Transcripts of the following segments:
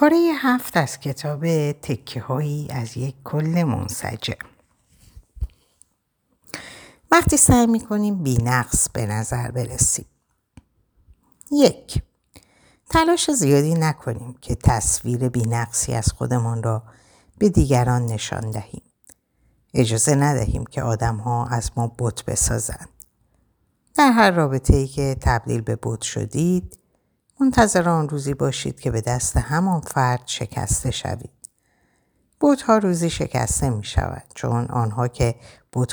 پاره هفت از کتاب تکه هایی از یک کل منسجم وقتی سعی می‌کنیم بی نقص به نظر برسیم یک تلاش زیادی نکنیم که تصویر بی نقصی از خودمان را به دیگران نشان دهیم. اجازه ندهیم که آدم ها از ما بت بسازند. در هر رابطه ای که تبدیل به بت شدید منتظر آن روزی باشید که به دست همان فرد شکسته شوید. ها روزی شکسته می شود چون آنها که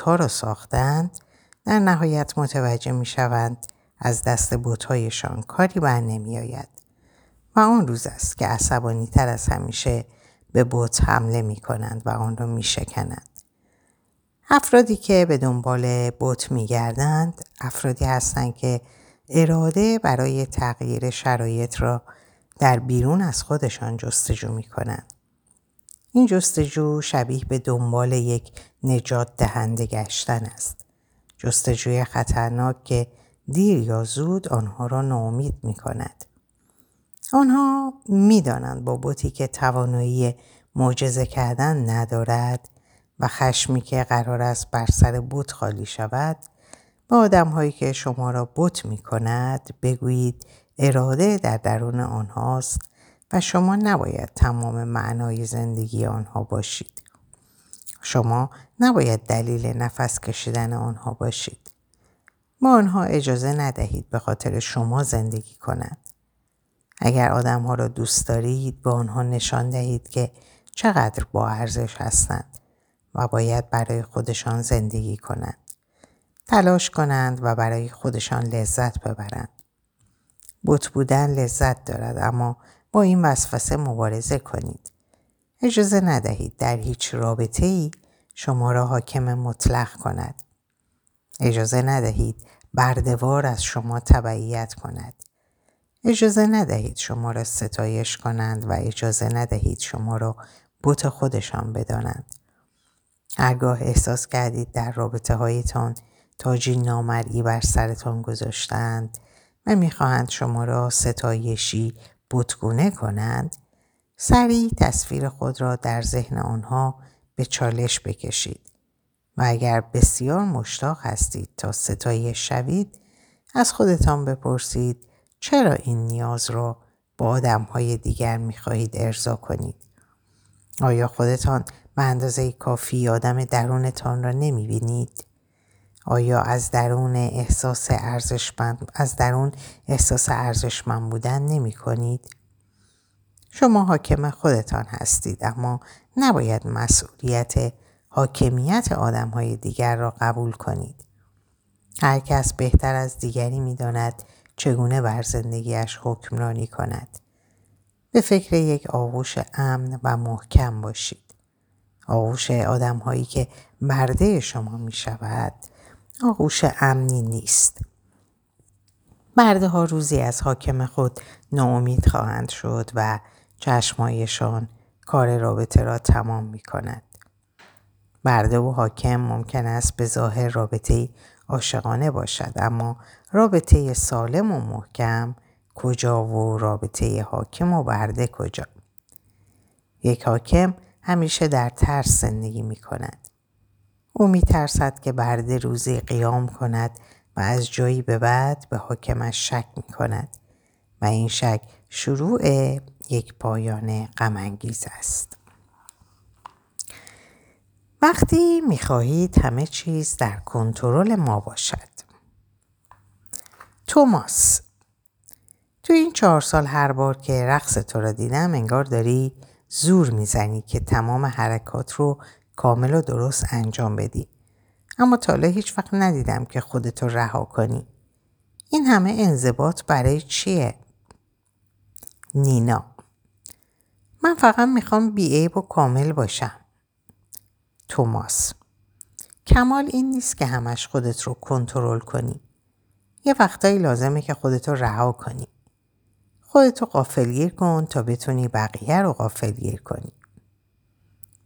ها را ساختند در نهایت متوجه می شوند از دست هایشان کاری بر نمی آید. و آن روز است که عصبانی تر از همیشه به بوت حمله می کنند و آن را می شکنند. افرادی که به دنبال بوت می گردند افرادی هستند که اراده برای تغییر شرایط را در بیرون از خودشان جستجو می کنند. این جستجو شبیه به دنبال یک نجات دهنده گشتن است. جستجوی خطرناک که دیر یا زود آنها را ناامید می کند. آنها می‌دانند با بوتی که توانایی معجزه کردن ندارد و خشمی که قرار است بر سر بوت خالی شود به آدم هایی که شما را بوت می کند بگویید اراده در درون آنهاست و شما نباید تمام معنای زندگی آنها باشید. شما نباید دلیل نفس کشیدن آنها باشید. ما آنها اجازه ندهید به خاطر شما زندگی کنند. اگر آدم ها را دوست دارید به آنها نشان دهید که چقدر با ارزش هستند و باید برای خودشان زندگی کنند. تلاش کنند و برای خودشان لذت ببرند. بوت بودن لذت دارد اما با این وسوسه مبارزه کنید. اجازه ندهید در هیچ رابطه ای شما را حاکم مطلق کند. اجازه ندهید بردوار از شما تبعیت کند. اجازه ندهید شما را ستایش کنند و اجازه ندهید شما را بوت خودشان بدانند. هرگاه احساس کردید در رابطه هایتان تاجی نامرئی بر سرتان گذاشتند و می‌خواهند شما را ستایشی بوتگونه کنند سریع تصویر خود را در ذهن آنها به چالش بکشید و اگر بسیار مشتاق هستید تا ستایش شوید از خودتان بپرسید چرا این نیاز را با آدم های دیگر می خواهید ارضا کنید؟ آیا خودتان به اندازه کافی آدم درونتان را نمی بینید؟ آیا از درون احساس ارزشمند از درون احساس ارزشمند بودن نمی کنید؟ شما حاکم خودتان هستید اما نباید مسئولیت حاکمیت آدم های دیگر را قبول کنید. هر کس بهتر از دیگری می داند چگونه بر زندگیش حکمرانی کند. به فکر یک آغوش امن و محکم باشید. آغوش آدم هایی که برده شما می شود آغوش امنی نیست. برده ها روزی از حاکم خود ناامید خواهند شد و چشمایشان کار رابطه را تمام می کند. برده و حاکم ممکن است به ظاهر رابطه عاشقانه باشد اما رابطه سالم و محکم کجا و رابطه حاکم و برده کجا یک حاکم همیشه در ترس زندگی می کند. او می ترسد که برده روزی قیام کند و از جایی به بعد به حاکمش شک می کند و این شک شروع یک پایان غمانگیز است. وقتی می خواهید همه چیز در کنترل ما باشد توماس تو این چهار سال هر بار که رقص تو را دیدم انگار داری زور می‌زنی که تمام حرکات رو کامل و درست انجام بدی. اما تا هیچ وقت ندیدم که خودتو رها کنی. این همه انضباط برای چیه؟ نینا من فقط می‌خوام بیعیب و کامل باشم. توماس کمال این نیست که همش خودت رو کنترل کنی. یه وقتایی لازمه که خودتو رها کنی. خودتو قافلگیر کن تا بتونی بقیه رو قافلگیر کنی.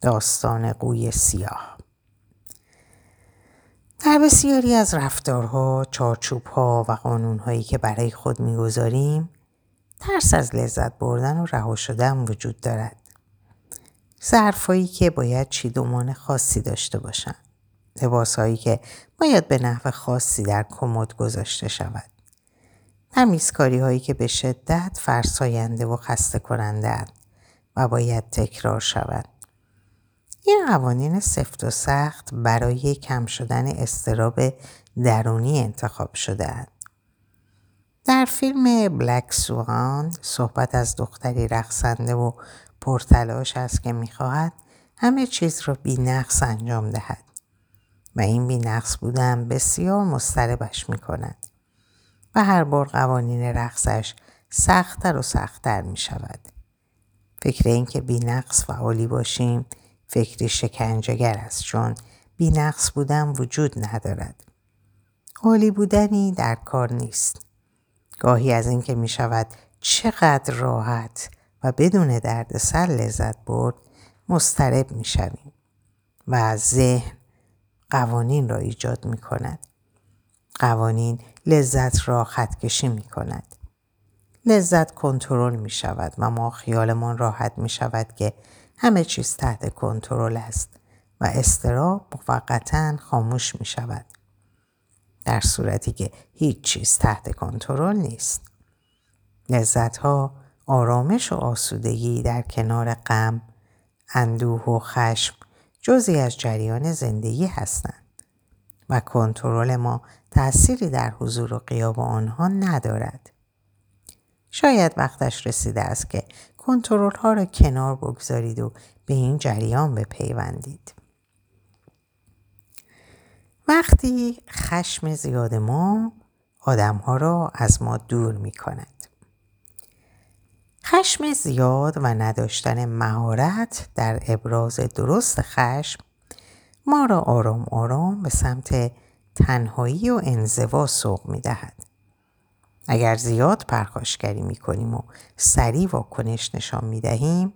داستان قوی سیاه در بسیاری از رفتارها، چارچوبها و قانونهایی که برای خود می‌گذاریم ترس از لذت بردن و رها شدن وجود دارد. ظرفهایی که باید چیدمان خاصی داشته باشند. لباسهایی که باید به نحو خاصی در کمد گذاشته شود. تمیزکاری هایی که به شدت فرساینده و خسته کننده و باید تکرار شود. این قوانین سفت و سخت برای کم شدن استراب درونی انتخاب شده در فیلم بلک سوان صحبت از دختری رقصنده و پرتلاش است که می‌خواهد همه چیز را بی نقص انجام دهد و این بی نقص بودن بسیار مستربش می کند و هر بار قوانین رقصش سختتر و سختتر می شود. فکر اینکه بی نقص و عالی باشیم فکری شکنجهگر است چون بی نقص بودن وجود ندارد. عالی بودنی در کار نیست. گاهی از اینکه می شود چقدر راحت و بدون دردسر لذت برد مسترب می شویم و ذهن قوانین را ایجاد می کند. قوانین لذت را خطکشی می کند. لذت کنترل می شود و ما خیالمان راحت می شود که همه چیز تحت کنترل است و استراب موقتا خاموش می شود. در صورتی که هیچ چیز تحت کنترل نیست. لذت ها آرامش و آسودگی در کنار غم، اندوه و خشم جزی از جریان زندگی هستند و کنترل ما تأثیری در حضور و قیاب آنها ندارد. شاید وقتش رسیده است که کنترل ها را کنار بگذارید و به این جریان بپیوندید. وقتی خشم زیاد ما آدم ها را از ما دور می کند. خشم زیاد و نداشتن مهارت در ابراز درست خشم ما را آرام آرام به سمت تنهایی و انزوا سوق می دهد. اگر زیاد پرخاشگری می کنیم و سریع واکنش نشان می دهیم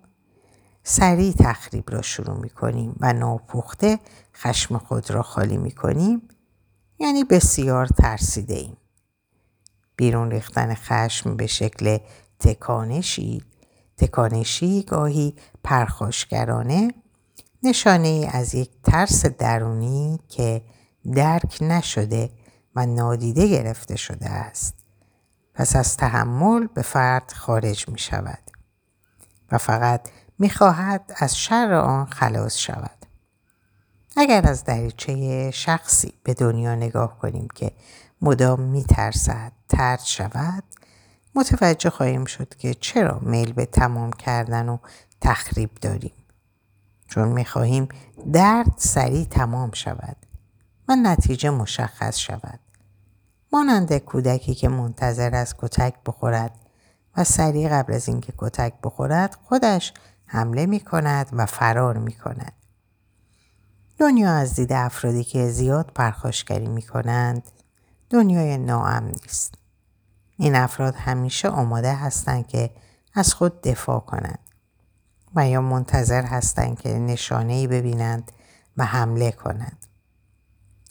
سریع تخریب را شروع می کنیم و ناپخته خشم خود را خالی می کنیم یعنی بسیار ترسیده ایم. بیرون ریختن خشم به شکل تکانشی تکانشی گاهی پرخاشگرانه نشانه ای از یک ترس درونی که درک نشده و نادیده گرفته شده است. پس از تحمل به فرد خارج می شود و فقط می خواهد از شر آن خلاص شود. اگر از دریچه شخصی به دنیا نگاه کنیم که مدام می ترسد ترد شود متوجه خواهیم شد که چرا میل به تمام کردن و تخریب داریم. چون می خواهیم درد سریع تمام شود و نتیجه مشخص شود. مانند کودکی که منتظر از کتک بخورد و سریع قبل از اینکه کتک بخورد خودش حمله می کند و فرار می کند. دنیا از دید افرادی که زیاد پرخاشگری می کنند دنیای ناامن است. این افراد همیشه آماده هستند که از خود دفاع کنند و یا منتظر هستند که نشانه ای ببینند و حمله کنند.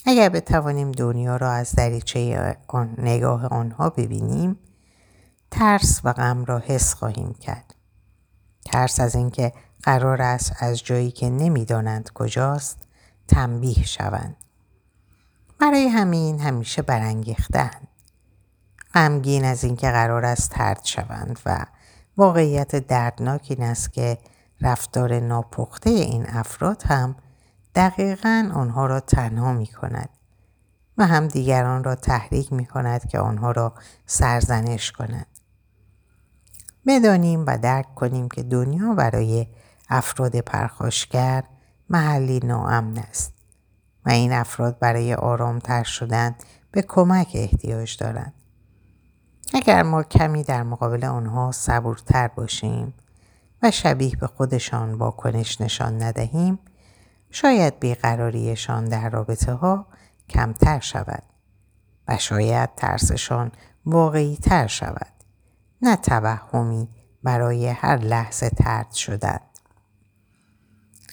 اگر بتوانیم دنیا را از دریچه آن نگاه آنها ببینیم ترس و غم را حس خواهیم کرد. ترس از اینکه قرار است از جایی که نمی‌دانند کجاست تنبیه شوند. برای همین همیشه برانگیختند. غمگین از اینکه قرار است ترد شوند و واقعیت دردناک این است که رفتار ناپخته این افراد هم دقیقا آنها را تنها می کند و هم دیگران را تحریک می کند که آنها را سرزنش کنند. بدانیم و درک کنیم که دنیا برای افراد پرخاشگر محلی ناامن است و این افراد برای آرامتر شدن به کمک احتیاج دارند. اگر ما کمی در مقابل آنها صبورتر باشیم و شبیه به خودشان واکنش نشان ندهیم شاید بیقراریشان در رابطه ها کمتر شود و شاید ترسشان واقعی تر شود نه توهمی برای هر لحظه ترد شدن.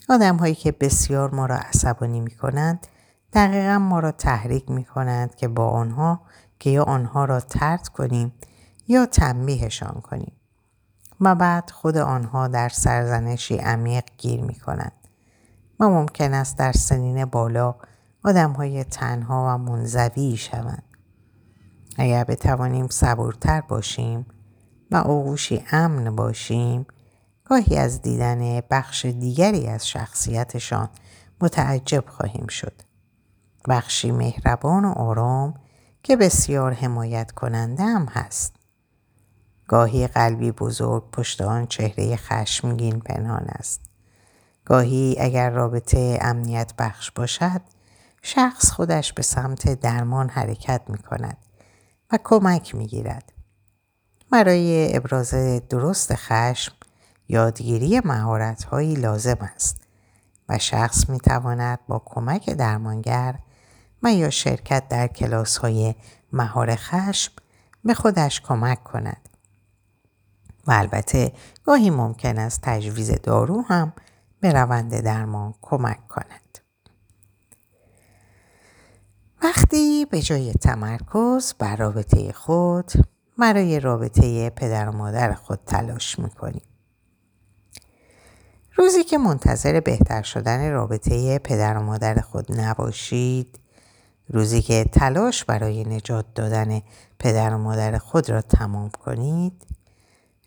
آدم هایی که بسیار ما را عصبانی می کنند دقیقا ما را تحریک می کنند که با آنها که یا آنها را ترد کنیم یا تنبیهشان کنیم و بعد خود آنها در سرزنشی عمیق گیر می کنند و ممکن است در سنین بالا آدم های تنها و منزوی شوند. اگر بتوانیم صبورتر باشیم و آغوشی امن باشیم گاهی از دیدن بخش دیگری از شخصیتشان متعجب خواهیم شد. بخشی مهربان و آرام که بسیار حمایت کننده هم هست. گاهی قلبی بزرگ پشت آن چهره خشمگین پنهان است. گاهی اگر رابطه امنیت بخش باشد شخص خودش به سمت درمان حرکت می کند و کمک می گیرد. برای ابراز درست خشم یادگیری مهارت‌هایی لازم است و شخص می تواند با کمک درمانگر و یا شرکت در کلاس های مهار خشم به خودش کمک کند. و البته گاهی ممکن است تجویز دارو هم به روند درمان کمک کند. وقتی به جای تمرکز بر رابطه خود برای رابطه پدر و مادر خود تلاش می‌کنیم. روزی که منتظر بهتر شدن رابطه پدر و مادر خود نباشید روزی که تلاش برای نجات دادن پدر و مادر خود را تمام کنید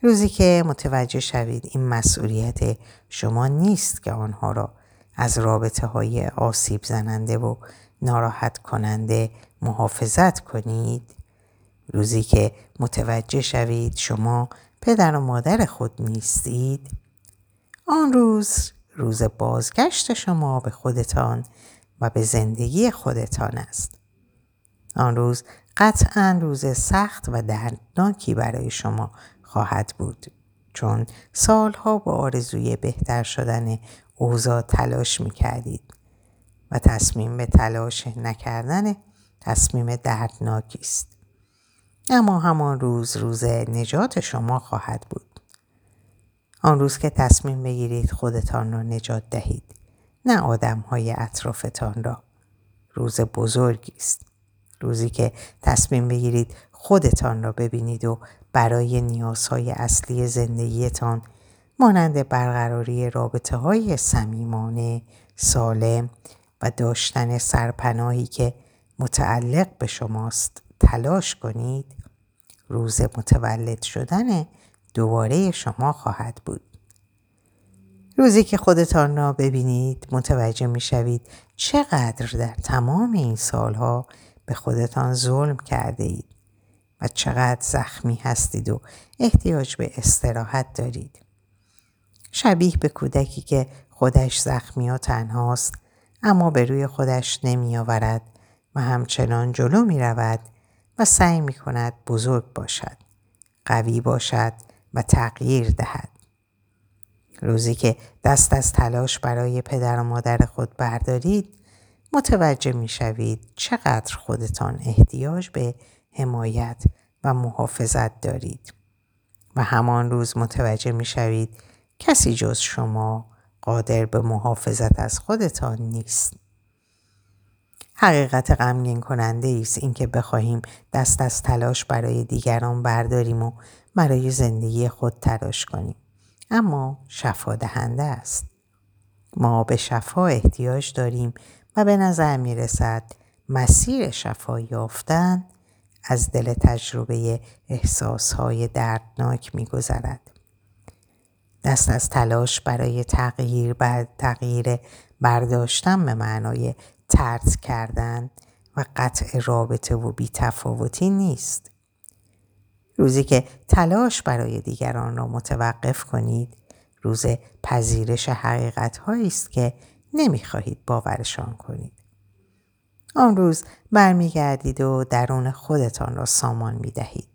روزی که متوجه شوید این مسئولیت شما نیست که آنها را از رابطه های آسیب زننده و ناراحت کننده محافظت کنید روزی که متوجه شوید شما پدر و مادر خود نیستید آن روز روز بازگشت شما به خودتان و به زندگی خودتان است. آن روز قطعا روز سخت و دردناکی برای شما خواهد بود چون سالها با آرزوی بهتر شدن اوضاع تلاش می کردید و تصمیم به تلاش نکردن تصمیم دردناکی است. اما همان روز روز نجات شما خواهد بود. آن روز که تصمیم بگیرید خودتان را نجات دهید. نه آدم های اطرافتان را. روز بزرگی است. روزی که تصمیم بگیرید خودتان را ببینید و برای نیازهای اصلی زندگیتان مانند برقراری رابطه های سمیمانه، سالم و داشتن سرپناهی که متعلق به شماست تلاش کنید روز متولد شدن دوباره شما خواهد بود. روزی که خودتان را ببینید متوجه می شوید چقدر در تمام این سالها به خودتان ظلم کرده اید چقدر زخمی هستید و احتیاج به استراحت دارید. شبیه به کودکی که خودش زخمی و تنهاست اما به روی خودش نمی آورد و همچنان جلو می رود و سعی می کند بزرگ باشد، قوی باشد و تغییر دهد. روزی که دست از تلاش برای پدر و مادر خود بردارید متوجه می شوید چقدر خودتان احتیاج به حمایت و محافظت دارید و همان روز متوجه می شوید کسی جز شما قادر به محافظت از خودتان نیست. حقیقت غمگین کننده است اینکه بخواهیم دست از تلاش برای دیگران برداریم و برای زندگی خود تلاش کنیم. اما شفا دهنده است. ما به شفا احتیاج داریم و به نظر می رسد مسیر شفا یافتن از دل تجربه احساسهای دردناک می گذرد. دست از تلاش برای تغییر بر تغییر برداشتن به معنای ترد کردن و قطع رابطه و بیتفاوتی نیست. روزی که تلاش برای دیگران را متوقف کنید روز پذیرش حقیقت است که نمی‌خواهید باورشان کنید. آن روز برمیگردید و درون خودتان را سامان می دهید.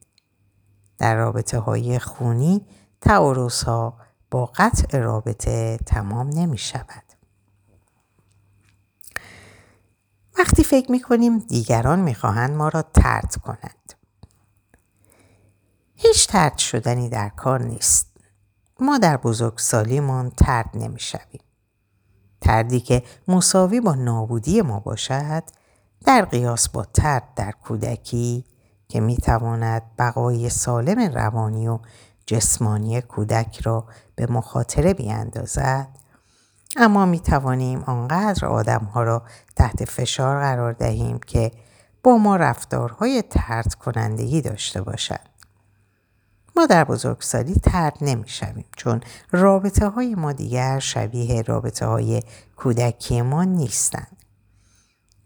در رابطه های خونی تعارض ها با قطع رابطه تمام نمی شود. وقتی فکر می کنیم دیگران می خواهند ما را ترد کنند. هیچ ترد شدنی در کار نیست. ما در بزرگسالیمان ترد نمی شویم. تردی که مساوی با نابودی ما باشد در قیاس با ترد در کودکی که می‌تواند بقای سالم روانی و جسمانی کودک را به مخاطره بیاندازد اما می توانیم آنقدر آدم ها را تحت فشار قرار دهیم که با ما رفتارهای ترد کنندگی داشته باشند. ما در بزرگسالی ترد نمی شویم چون رابطه های ما دیگر شبیه رابطه های کودکی ما نیستند.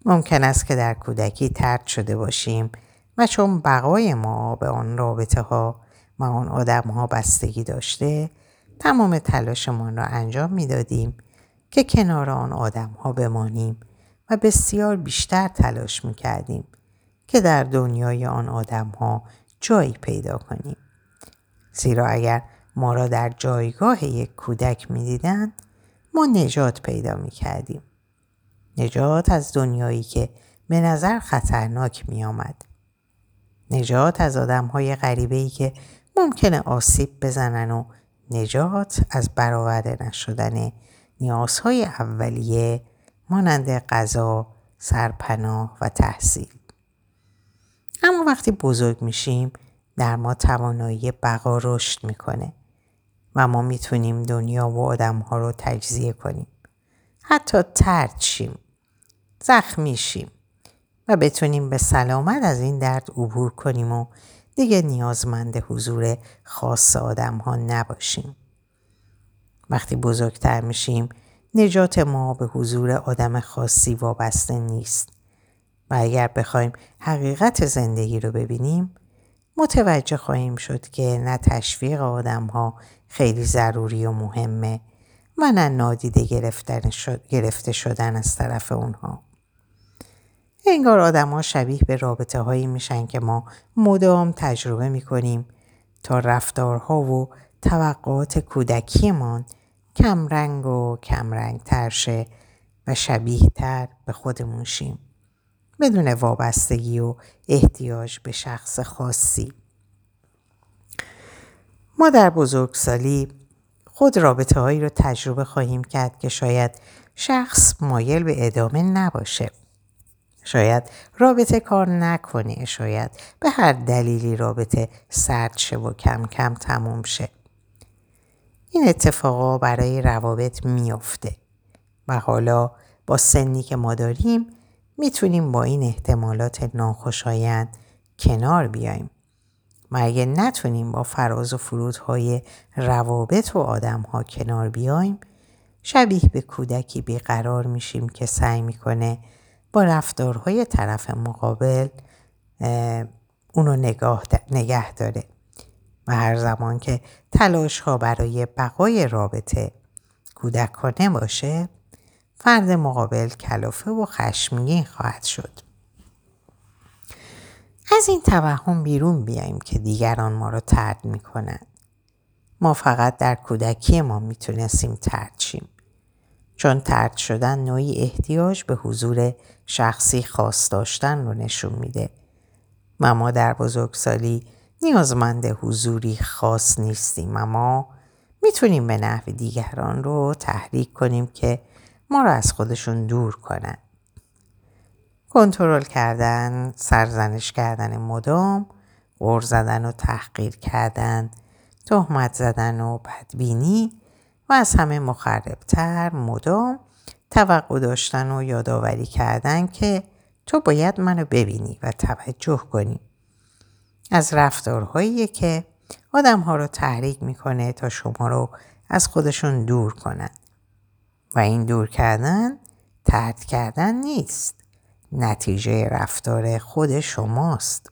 ممکن است که در کودکی ترد شده باشیم و چون بقای ما به آن رابطه ها و آن آدم ها بستگی داشته تمام تلاشمان را انجام می دادیم که کنار آن آدم ها بمانیم و بسیار بیشتر تلاش می کردیم که در دنیای آن آدم ها جایی پیدا کنیم. زیرا اگر ما را در جایگاه یک کودک می دیدن، ما نجات پیدا می کردیم. نجات از دنیایی که به نظر خطرناک می آمد. نجات از آدم های غریبه ای که ممکنه آسیب بزنن و نجات از برآورده نشدن نیازهای اولیه مانند غذا، سرپناه و تحصیل. اما وقتی بزرگ میشیم در ما توانایی بقا رشد می‌کنه و ما می‌تونیم دنیا و آدم ها رو تجزیه کنیم. حتی ترد. زخمی شیم. و بتونیم به سلامت از این درد عبور کنیم و دیگه نیازمند حضور خاص آدم ها نباشیم. وقتی بزرگتر میشیم نجات ما به حضور آدم خاصی وابسته نیست و اگر بخوایم حقیقت زندگی رو ببینیم متوجه خواهیم شد که نه تشویق آدم ها خیلی ضروری و مهمه و نه نادیده گرفته شدن از طرف اونها. انگار آدم ها شبیه به رابطه هایی میشن که ما مدام تجربه می‌کنیم تا رفتارها و توقعات کودکیمان کمرنگ و کمرنگ ترشه و شبیه تر به خودمون شیم. بدون وابستگی و احتیاج به شخص خاصی. ما در بزرگسالی خود رابطه هایی رو تجربه خواهیم کرد که شاید شخص مایل به ادامه نباشه. شاید رابطه کار نکنه شاید به هر دلیلی رابطه سرد شه و کم کم تموم شه. این اتفاقا برای روابط میافته و حالا با سنی که ما داریم می‌تونیم با این احتمالات ناخوشایند کنار بیایم و اگه نتونیم با فراز و فرودهای روابط و آدمها کنار بیایم شبیه به کودکی بیقرار میشیم که سعی می‌کنه با رفتارهای طرف مقابل اونو نگاه نگه داره و هر زمان که تلاش ها برای بقای رابطه کودکانه باشه فرد مقابل کلافه و خشمگین خواهد شد. از این توهم بیرون بیاییم که دیگران ما رو ترد می‌کنن. ما فقط در کودکی ما می‌تونستیم ترد شیم. چون ترد شدن نوعی احتیاج به حضور شخصی خاص داشتن رو نشون میده و ما در بزرگسالی نیازمند حضوری خاص نیستیم اما می‌تونیم به نحو دیگران رو تحریک کنیم که ما رو از خودشون دور کنن. کنترل کردن، سرزنش کردن مدام، غور زدن و تحقیر کردن، تهمت زدن و بدبینی و از همه مخربتر مدام توقع داشتن و یادآوری کردن که تو باید منو ببینی و توجه کنی. از رفتارهایی که آدم ها رو تحریک می‌کنه تا شما رو از خودشون دور کنن. و این دور کردن ترد کردن نیست. نتیجه رفتار خود شماست.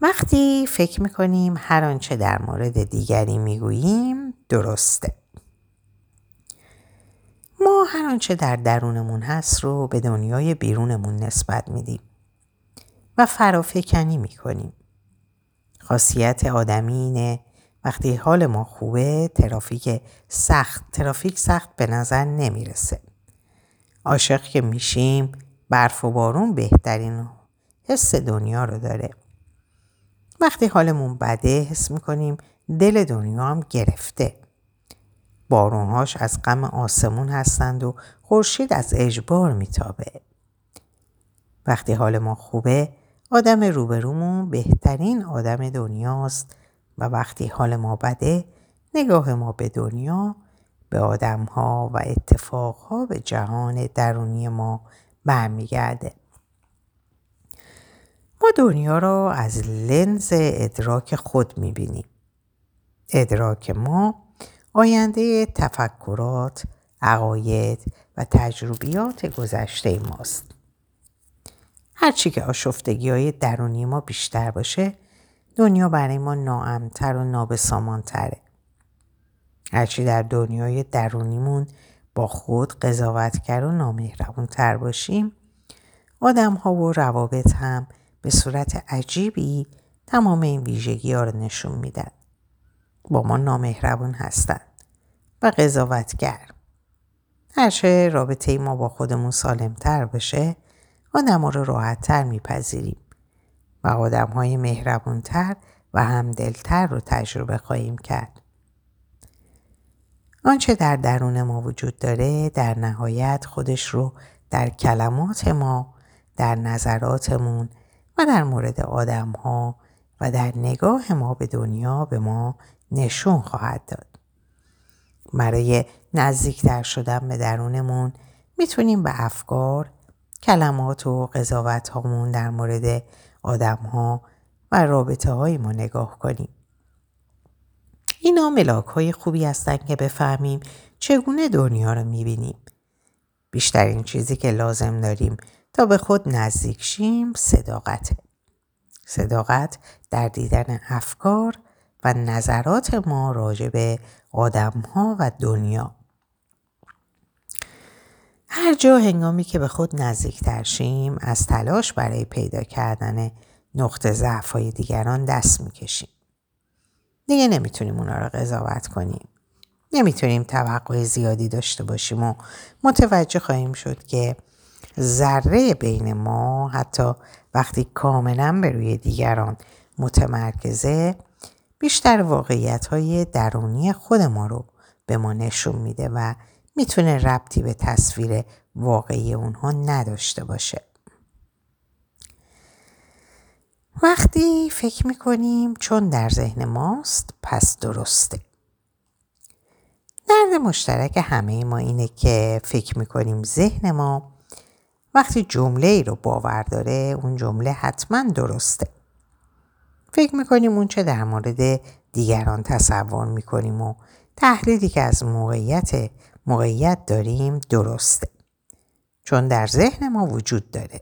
وقتی فکر می‌کنیم هر آنچه در مورد دیگری می‌گوییم درسته. ما هر آنچه در درونمون هست رو به دنیای بیرونمون نسبت میدیم و فرافکنی می‌کنیم. خاصیت آدمی اینه وقتی حال ما خوبه ترافیک سخت ترافیک سخت به نظر نمی‌رسه. عاشق که میشیم برف و بارون بهترین حس دنیا رو داره. وقتی حالمون بده حس می‌کنیم دل دنیا هم گرفته. بارونهاش از غم آسمون هستند و خورشید از اجبار میتابه. وقتی حال ما خوبه آدم روبرومون بهترین آدم دنیاست و وقتی حال ما بده نگاه ما به دنیا به آدم ها و اتفاق ها به جهان درونی ما برمیگرده. ما دنیا را از لنز ادراک خود می‌بینیم. ادراک ما آینده تفکرات، عقاید و تجربیات گذشته ماست. هرچی که آشفتگی های درونی ما بیشتر باشه دنیا برای ما ناامتر و نابسامانتره. هرچی در دنیای درونیمون با خود قضاوتگر و نامهربون تر باشیم آدم ها و روابط هم به صورت عجیبی تمام این ویژگی ها رو نشون میدن. با ما نامهربون هستند و قضاوتگر. هرچه رابطه ما با خودمون سالمتر بشه آدم رو راحتتر میپذیریم و آدم های مهربونتر و همدلتر رو تجربه خواهیم کرد. آنچه در درون ما وجود داره در نهایت خودش رو در کلمات ما، در نظراتمون و در مورد آدم ها و در نگاه ما به دنیا به ما نشون خواهد داد. برای نزدیکتر شدن به درونمون می‌تونیم به افکار، کلمات و قضاوت هامون در مورد آدم ها و رابطه های ما نگاه کنیم. اینا ملاک های خوبی هستن که بفهمیم چگونه دنیا رو می‌بینیم. بیشترین چیزی که لازم داریم تا به خود نزدیک شیم صداقته. صداقت در دیدن افکار و نظرات ما راجع به آدم ها و دنیا. هر جا هنگامی که به خود نزدیکتر شیم از تلاش برای پیدا کردن نقطه ضعف های دیگران دست می‌کشیم. دیگه نمی‌تونیم اونا رو قضاوت کنیم. نمی‌تونیم توقع زیادی داشته باشیم و متوجه خواهیم شد که ذره بین ما حتی وقتی کاملا به روی دیگران متمرکزه بیشتر واقعیت های درونی خود ما رو به ما نشون میده و می‌تونه ربطی به تصویر واقعی اونها نداشته باشه. وقتی فکر می‌کنیم چون در ذهن ماست پس درسته. درد مشترک همه ما اینه که فکر می‌کنیم ذهن ما وقتی جمله ای رو باور داره اون جمله حتما درسته. فکر می‌کنیم اون چه در مورد دیگران تصور می‌کنیم و تحلیلی که از موقعیت موقعیت داریم درسته. چون در ذهن ما وجود داره.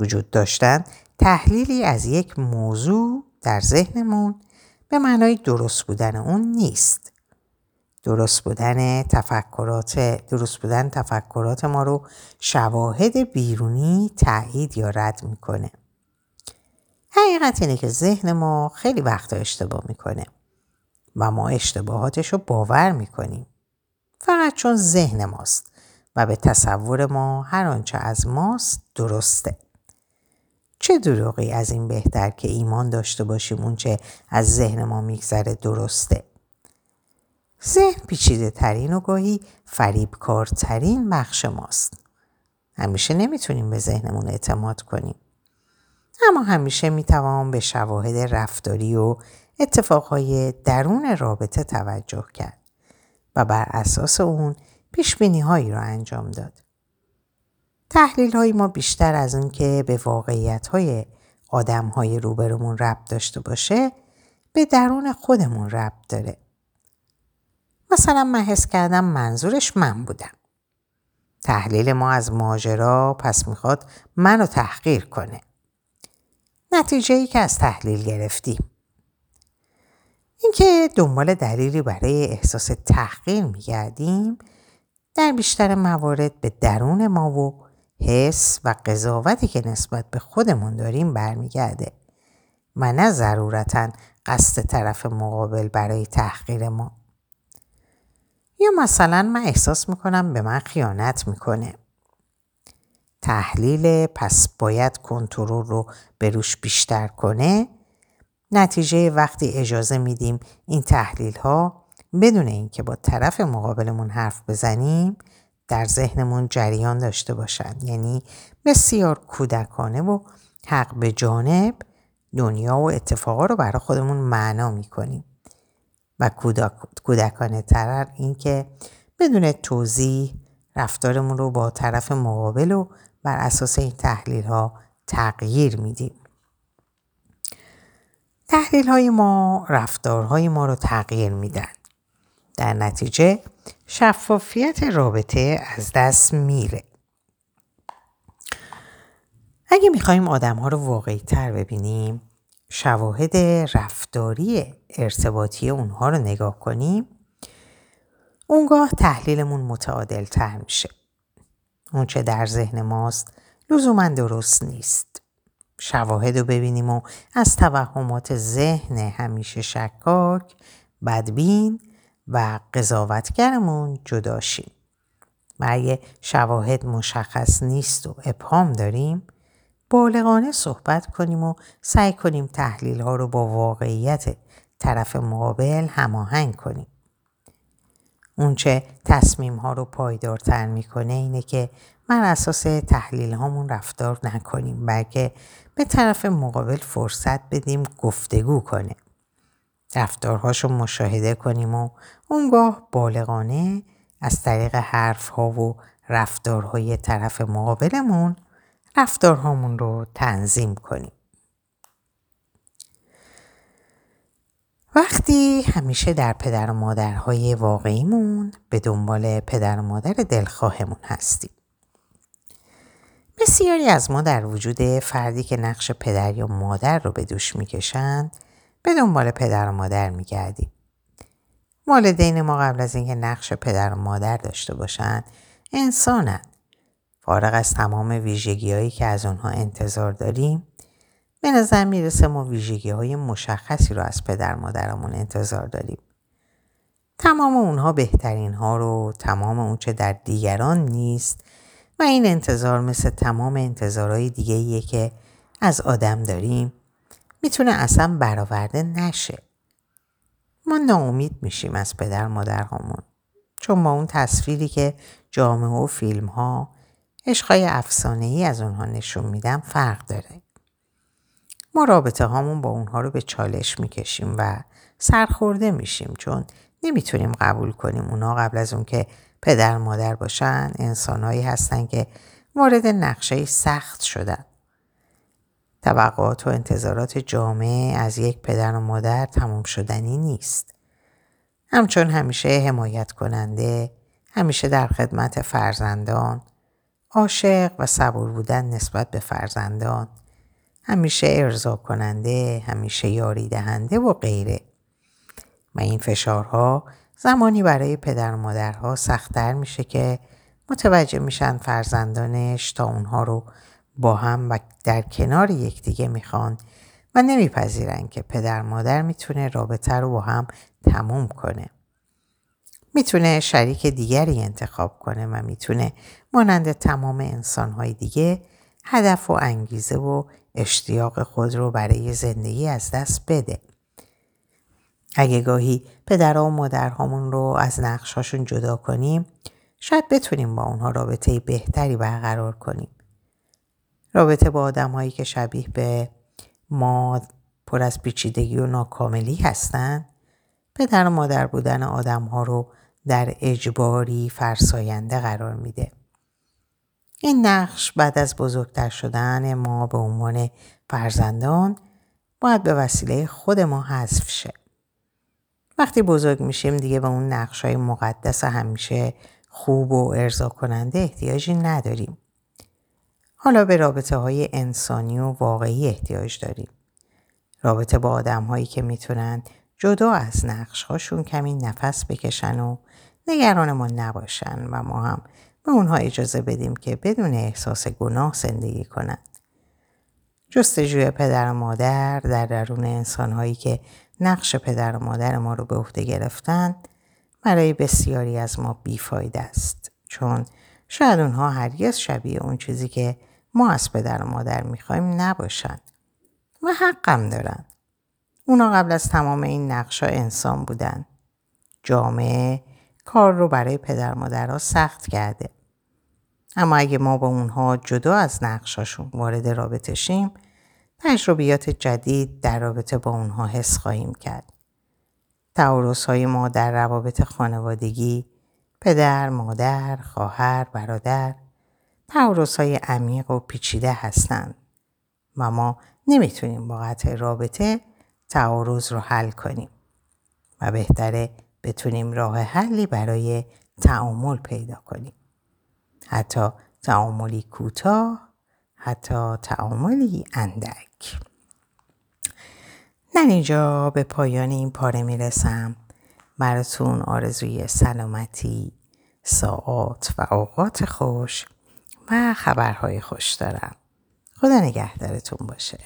وجود داشتن تحلیلی از یک موضوع در ذهنمون به معنای درست بودن اون نیست. درست بودن تفکرات درست بودن تفکرات ما رو شواهد بیرونی تایید یا رد می‌کنه. حقیقت اینه که ذهن ما خیلی وقتا اشتباه می‌کنه و ما اشتباهاتش رو باور می‌کنیم. فقط چون ذهن ماست و به تصور ما هر آنچه از ماست درسته. چه دروغی از این بهتر که ایمان داشته باشیم اونچه از ذهن ما میگذره درسته. ذهن پیچیده ترین و گاهی فریبکارترین بخش ماست. همیشه نمی‌تونیم به ذهنمون اعتماد کنیم. اما همیشه می‌توان به شواهد رفتاری و اتفاقهای درون رابطه توجه کرد و بر اساس اون پیش هایی را انجام داد. تحلیل های ما بیشتر از اون که به واقعیت های آدم های روبرومون ربط داشته باشه به درون خودمون ربط داره. مثلا من حس کردم منظورش من بودم. تحلیل ما از ماجرا پس می‌خواد منو تحقیر کنه. نتیجه ای که از تحلیل گرفتیم. اینکه دنبال دلیلی برای احساس تحقیر میگردیم در بیشتر موارد به درون ما و حس و قضاوتی که نسبت به خودمون داریم برمیگرده و نه ضرورتا قصد طرف مقابل برای تحقیر ما. یا مثلا من احساس می‌کنم به من خیانت می‌کنه. تحلیل پس باید کنترل رو به روش بیشتر کنه. نتیجه وقتی اجازه میدیم این تحلیل ها بدون اینکه با طرف مقابلمون حرف بزنیم در ذهنمون جریان داشته باشن. یعنی بسیار کودکانه و حق به جانب دنیا و اتفاقا رو برای خودمون معنا می‌کنیم. و کودکانه ترر این که بدون توضیح رفتارمون رو با طرف مقابل و بر اساس این تحلیل ها تغییر میدیم. تحلیل های ما رفتارهای ما رو تغییر میدن. در نتیجه شفافیت رابطه از دست میره. اگه می‌خوایم آدم ها رو واقعی تر ببینیم شواهد رفتاری ارتباطی اونها رو نگاه کنیم اونگاه تحلیلمون متعادل تر میشه. اون چه در ذهن ماست لزوما درست نیست. شواهد رو ببینیم و از توهمات ذهن همیشه شکاک، بدبین و قضاوتگرمون جدا شیم. و اگه شواهد مشخص نیست و ابهام داریم بالغانه صحبت کنیم و سعی کنیم تحلیل ها رو با واقعیت طرف مقابل هماهنگ کنیم. اونچه تصمیم ها رو پایدارتر می‌کنه اینه که بر اساس تحلیل هامون رفتار نکنیم بلکه به طرف مقابل فرصت بدیم گفتگو کنه. رفتارهاشو مشاهده کنیم و اونگاه بالغانه از طریق حرف ها و رفتارهای طرف مقابلمون رفتارهامون رو تنظیم کنیم. وقتی همیشه در پدر و مادرهای واقعیمون به دنبال پدر و مادر دلخواهمون هستیم. بسیاری از ما در وجود فردی که نقش پدر یا مادر رو به دوش می‌کشند به دنبال پدر و مادر میگردیم. والدین ما قبل از اینکه نقش پدر و مادر داشته باشند انسانند. فارغ از تمام ویژگی هایی که از اونها انتظار داریم به نظر می‌رسه ما ویژگی های مشخصی رو از پدر مادرمون انتظار داریم. تمام اونها بهترین ها رو تمام اونچه در دیگران نیست و این انتظار مثل تمام انتظارهای دیگه که از آدم داریم می‌تونه اصلا برآورده نشه. ما ناامید میشیم از پدر مادرهامون چون با اون تصویری که جامعه و فیلم ها عشقای افسانه ای از اونها نشون میدن فرق داره. ما رابطه هامون با اونها رو به چالش می‌کشیم و سرخورده میشیم چون نمی‌تونیم قبول کنیم اونا قبل از اون که پدر مادر باشن انسانهایی هستن که وارد نقشه سخت شدن. توقعات و انتظارات جامعه از یک پدر و مادر تمام شدنی نیست. همچون همیشه حمایت کننده، همیشه در خدمت فرزندان، عاشق و صبور بودن نسبت به فرزندان، همیشه ارضا کننده، همیشه یاری دهنده و غیره. و این فشارها زمانی برای پدر و مادرها سختتر میشه که متوجه میشن فرزندانش تا اونها رو با هم و در کنار یکدیگه می‌خوان و نمیپذیرن که پدر مادر می‌تونه رابطه رو با هم تموم کنه. می‌تونه شریک دیگری انتخاب کنه و می‌تونه مانند تمام انسانهای دیگه هدف و انگیزه و اشتیاق خود رو برای زندگی از دست بده. اگه گاهی پدر و مادرهامون رو از نقشاشون جدا کنیم شاید بتونیم با اونها رابطه بهتری برقرار کنیم. رابطه با آدم هایی که شبیه به ما پر از پیچیدگی و ناکاملی هستند پدر و مادر بودن آدم ها رو در اجباری فرساینده قرار میده. این نقش بعد از بزرگتر شدن ما به عنوان فرزندان باید به وسیله خود ما حذف شه. وقتی بزرگ میشیم دیگه به اون نقش های مقدس همیشه خوب و ارضا کننده احتیاجی نداریم. حالا به رابطه های انسانی و واقعی احتیاج داریم. رابطه با آدم هایی که می‌تونن جدا از نقش هاشون کمی نفس بکشن و نگران ما نباشن و ما هم به اونها اجازه بدیم که بدون احساس گناه زندگی کنند. جستجوی پدر و مادر در درون انسانهایی که نقش پدر و مادر ما رو به عهده گرفتند برای بسیاری از ما بیفایده است چون شاید اونها هرگز شبیه اون چیزی که ما از پدر و مادر می‌خوایم نباشند و حقم دارن. اونا قبل از تمام این نقشا انسان بودن. جامعه کار رو برای پدر مادرها سخت کرده. اما اگه ما با اونها جدا از نقشاشون وارد رابطه شیم تجربیات جدید در رابطه با اونها حس خواهیم کرد. تعارض های ما در روابط خانوادگی، پدر، مادر، خواهر، برادر، تعارض های عمیق و پیچیده هستند و ما نمی‌تونیم با قطع رابطه تعارض رو حل کنیم و بهتره بتونیم راه حلی برای تعامل پیدا کنیم. حتی تعاملی کوتاه حتی تعاملی اندک. من اینجا به پایان این پاره می‌رسم. براتون آرزوی سلامتی ساعات و اوقات خوش و خبرهای خوش دارم. خدا نگهدارتون باشه.